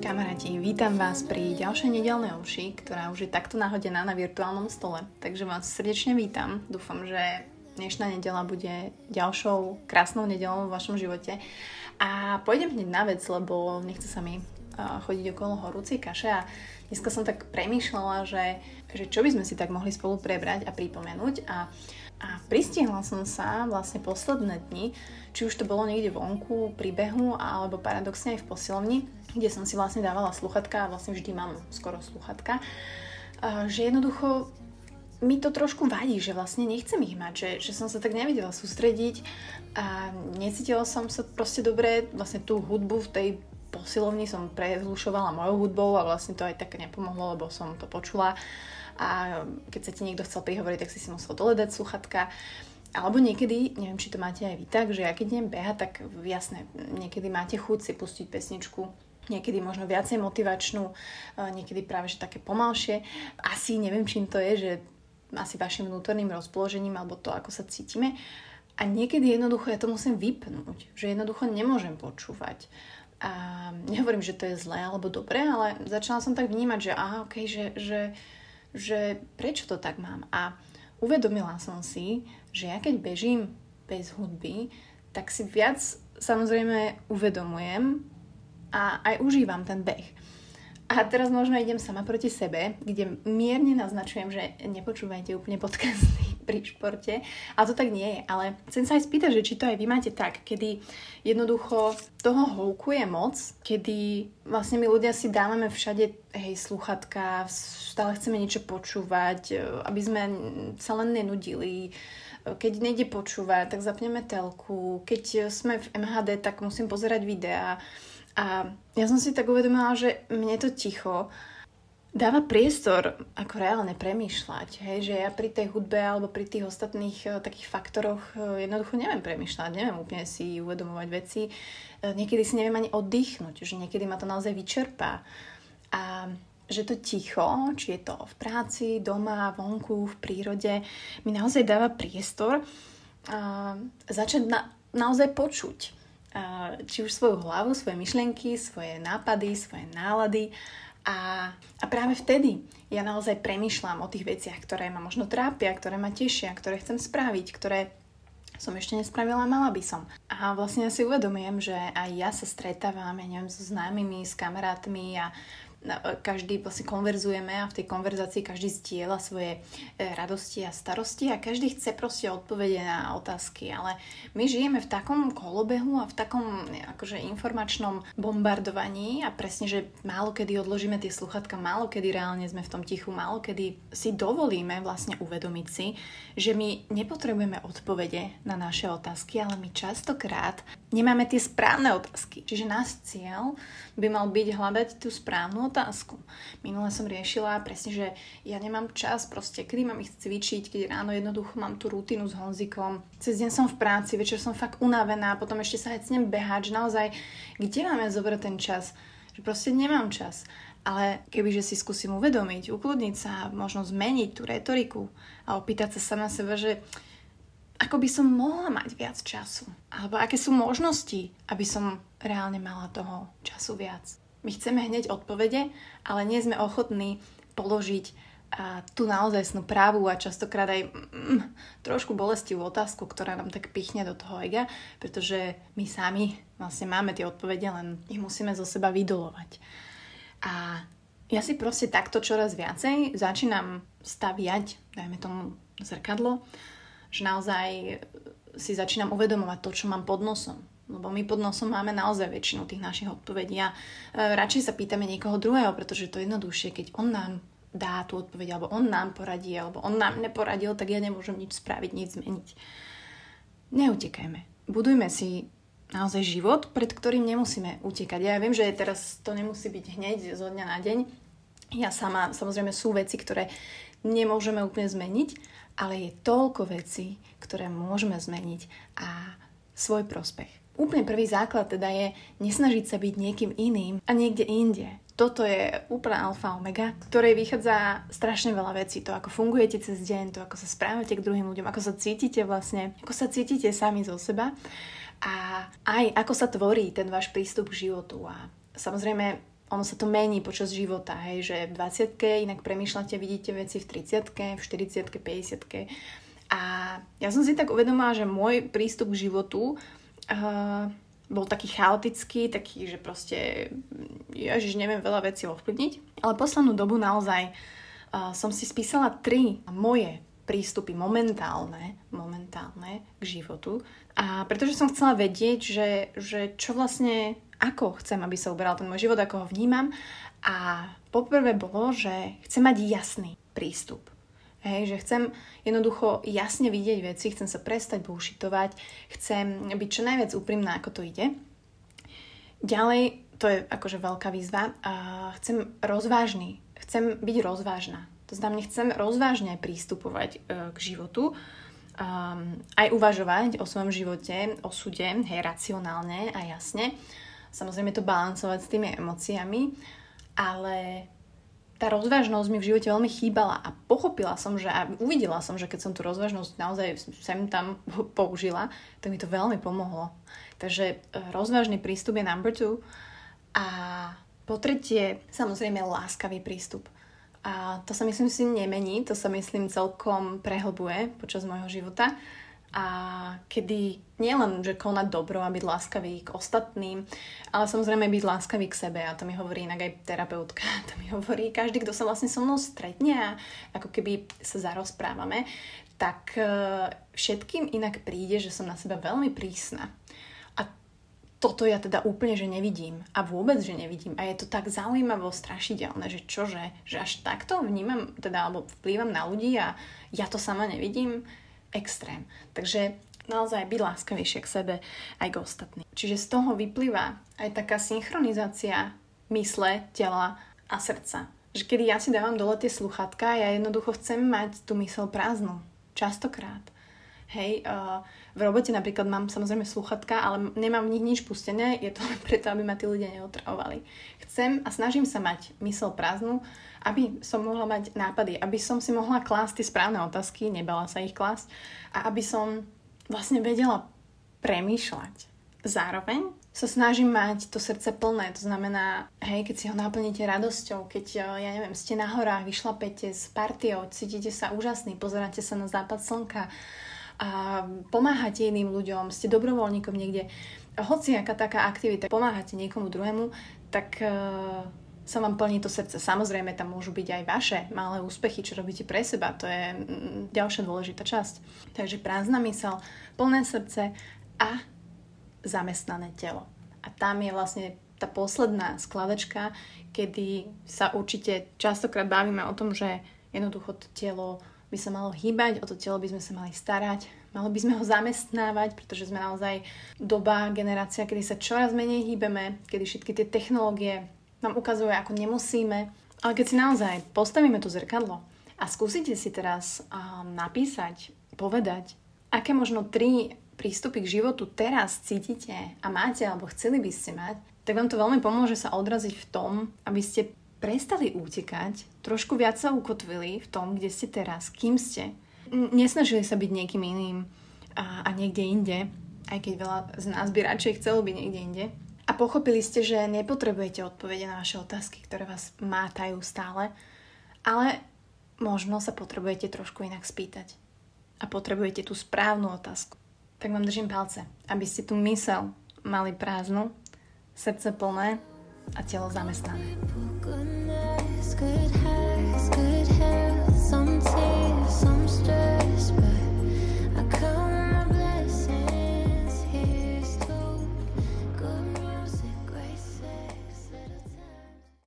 Kamaráti, vítam vás pri ďalšej nedelnej omši, ktorá už je takto nahodená na virtuálnom stole. Takže vás srdečne vítam. Dúfam, že dnešná nedela bude ďalšou krásnou nedelou v vašom živote. A pôjdem hneď na vec, lebo nechce sa mi chodiť okolo horúcej kaše a dneska som tak premýšľala, že, že čo by sme si tak mohli spolu prebrať a pripomenúť. A, a pristihla som sa vlastne posledné dni, či už to bolo niekde vonku, pri behu alebo paradoxne aj v posilovni, kde som si vlastne dávala sluchatka a vlastne vždy mám skoro sluchatka, že jednoducho mi to trošku vadí, že vlastne nechcem ich mať, že, že som sa tak nevedela sústrediť a necítila som sa proste dobre, vlastne tú hudbu v tej posilovni som prezlušovala mojou hudbou a vlastne to aj tak nepomohlo, lebo som to počula a keď sa ti niekto chcel prihovoriť, tak si si musel doledať sluchatka. Alebo niekedy, neviem, či to máte aj vy tak, že ja keď idem behať, tak jasne, niekedy máte chuť si pustiť pesničku, niekedy možno viacej motivačnú, niekedy práve že také pomalšie. Asi neviem, čím to je, že asi vašim vnútorným rozpoložením alebo to, ako sa cítime. A niekedy jednoducho ja to musím vypnúť, že jednoducho nemôžem počúvať. A nehovorím, že to je zlé alebo dobré, ale začala som tak vnímať, že aha, okay, že, že, že prečo to tak mám. A uvedomila som si, že ja keď bežím bez hudby, tak si viac samozrejme uvedomujem a aj užívam ten beh. A teraz možno idem sama proti sebe, kde mierne naznačujem, že nepočúvajte úplne podcasty pri športe. A to tak nie je. Ale chcem sa aj spýtať, že či to aj vy máte tak, kedy jednoducho toho houkuje moc, kedy vlastne my ľudia si dávame všade hej, sluchatka, stále chceme niečo počúvať, aby sme sa len nenudili keď nejde počúvať, tak zapneme telku. Keď sme v MHD, tak musím pozerať videá a ja som si tak uvedomila, že mne to ticho dáva priestor ako reálne premýšľať. Hej? Že ja pri tej hudbe alebo pri tých ostatných uh, takých faktoroch uh, jednoducho neviem premýšľať, neviem úplne si uvedomovať veci. Uh, niekedy si neviem ani oddychnúť, že niekedy ma to naozaj vyčerpá. A že to ticho, či je to v práci, doma, vonku, v prírode, mi naozaj dáva priestor uh, začať na, naozaj počuť či už svoju hlavu, svoje myšlienky, svoje nápady, svoje nálady. A, a práve vtedy ja naozaj premyšľam o tých veciach, ktoré ma možno trápia, ktoré ma tešia, ktoré chcem spraviť, ktoré som ešte nespravila, mala by som. A vlastne ja si uvedomujem, že aj ja sa stretávam, ja neviem, so známymi, s kamarátmi a každý vlastne konverzujeme a v tej konverzácii každý zdieľa svoje e, radosti a starosti a každý chce proste odpovede na otázky, ale my žijeme v takom kolobehu a v takom akože informačnom bombardovaní a presne, že málo kedy odložíme tie sluchatka, málo kedy reálne sme v tom tichu, málo kedy si dovolíme vlastne uvedomiť si, že my nepotrebujeme odpovede na naše otázky, ale my častokrát nemáme tie správne otázky. Čiže náš cieľ by mal byť hľadať tú správnu otázku. Minule som riešila presne, že ja nemám čas proste, kedy mám ich cvičiť, keď ráno jednoducho mám tú rutinu s Honzikom. Cez deň som v práci, večer som fakt unavená, potom ešte sa hecnem behať, že naozaj, kde máme zobrať ten čas? Že proste nemám čas. Ale kebyže si skúsim uvedomiť, ukludniť sa, možno zmeniť tú retoriku a opýtať sa sama seba, že ako by som mohla mať viac času? Alebo aké sú možnosti, aby som reálne mala toho času viac? My chceme hneď odpovede, ale nie sme ochotní položiť a tú naozajstnú právu a častokrát aj mm, trošku bolestivú otázku, ktorá nám tak pichne do toho ega, pretože my sami vlastne máme tie odpovede, len ich musíme zo seba vydolovať. A ja si proste takto čoraz viacej začínam staviať, dajme tomu zrkadlo, že naozaj si začínam uvedomovať to, čo mám pod nosom lebo my pod nosom máme naozaj väčšinu tých našich odpovedí a e, radšej sa pýtame niekoho druhého, pretože to je jednoduchšie, keď on nám dá tú odpoveď, alebo on nám poradí, alebo on nám neporadil, tak ja nemôžem nič spraviť, nič zmeniť. Neutekajme. Budujme si naozaj život, pred ktorým nemusíme utekať. Ja viem, že teraz to nemusí byť hneď zo dňa na deň. Ja sama, samozrejme sú veci, ktoré nemôžeme úplne zmeniť, ale je toľko vecí, ktoré môžeme zmeniť a svoj prospech. Úplne prvý základ teda je nesnažiť sa byť niekým iným a niekde inde. toto je úplná alfa omega, ktorej vychádza strašne veľa vecí. To, ako fungujete cez deň, to, ako sa správate k druhým ľuďom, ako sa cítite vlastne, ako sa cítite sami zo seba a aj ako sa tvorí ten váš prístup k životu. A samozrejme, ono sa to mení počas života, hej, že v 20 inak premýšľate, vidíte veci v 30 v 40 50 A ja som si tak uvedomila, že môj prístup k životu bol taký chaotický, taký, že proste, ježiš, neviem veľa vecí ovplyvniť. Ale poslednú dobu naozaj uh, som si spísala tri moje prístupy momentálne, momentálne k životu. A pretože som chcela vedieť, že, že čo vlastne, ako chcem, aby sa uberal ten môj život, ako ho vnímam. A poprvé bolo, že chcem mať jasný prístup Hej, že chcem jednoducho jasne vidieť veci, chcem sa prestať bullshitovať, chcem byť čo najviac úprimná, ako to ide. Ďalej, to je akože veľká výzva, uh, chcem rozvážny, chcem byť rozvážna. To znamená, chcem rozvážne prístupovať uh, k životu, um, aj uvažovať o svojom živote, o súde, hej, racionálne a jasne. Samozrejme to balancovať s tými emóciami, ale tá rozvážnosť mi v živote veľmi chýbala a pochopila som, že a uvidela som, že keď som tú rozvážnosť naozaj sem tam použila, tak mi to veľmi pomohlo. Takže e, rozvážny prístup je number two. A po tretie, samozrejme, láskavý prístup. A to sa myslím si nemení, to sa myslím celkom prehlbuje počas môjho života a kedy nielen, že konať dobro a byť láskavý k ostatným, ale samozrejme byť láskavý k sebe a to mi hovorí inak aj terapeutka, to mi hovorí každý, kto sa vlastne so mnou stretne a ako keby sa zarozprávame, tak e, všetkým inak príde, že som na seba veľmi prísna. A toto ja teda úplne, že nevidím. A vôbec, že nevidím. A je to tak zaujímavo, strašidelné, že čože, že až takto vnímam, teda, alebo vplývam na ľudí a ja to sama nevidím extrém. Takže naozaj byť láskavejšie k sebe aj k ostatným. Čiže z toho vyplýva aj taká synchronizácia mysle, tela a srdca. Že kedy ja si dávam dole tie sluchatka, ja jednoducho chcem mať tú mysel prázdnu. Častokrát. Hej, uh, v robote napríklad mám samozrejme sluchatka, ale nemám v nich nič pustené, je to len preto, aby ma tí ľudia neotravovali. Chcem a snažím sa mať mysel prázdnu, aby som mohla mať nápady, aby som si mohla klásť tie správne otázky, nebala sa ich klásť a aby som vlastne vedela premýšľať. Zároveň sa snažím mať to srdce plné, to znamená, hej, keď si ho naplníte radosťou, keď, eh, ja neviem, ste na horách, vyšlapete s partiou, cítite sa úžasný, pozeráte sa na západ slnka, a pomáhate iným ľuďom, ste dobrovoľníkom niekde, hoci aká taká aktivita, pomáhate niekomu druhému, tak uh, sa vám plní to srdce. Samozrejme, tam môžu byť aj vaše malé úspechy, čo robíte pre seba. To je ďalšia dôležitá časť. Takže prázdna mysel, plné srdce a zamestnané telo. A tam je vlastne tá posledná skladačka, kedy sa určite častokrát bavíme o tom, že jednoducho to telo by sa malo hýbať, o to telo by sme sa mali starať, mali by sme ho zamestnávať, pretože sme naozaj doba, generácia, kedy sa čoraz menej hýbeme, kedy všetky tie technológie nám ukazujú, ako nemusíme. Ale keď si naozaj postavíme to zrkadlo a skúsite si teraz um, napísať, povedať, aké možno tri prístupy k životu teraz cítite a máte, alebo chceli by ste mať, tak vám to veľmi pomôže sa odraziť v tom, aby ste prestali utekať, trošku viac sa ukotvili v tom, kde ste teraz, kým ste. Nesnažili sa byť niekým iným a, a niekde inde, aj keď veľa z nás by radšej chcelo byť niekde inde. A pochopili ste, že nepotrebujete odpovede na vaše otázky, ktoré vás mátajú stále, ale možno sa potrebujete trošku inak spýtať. A potrebujete tú správnu otázku. Tak vám držím palce, aby ste tú mysel mali prázdnu, srdce plné a telo zamestnané.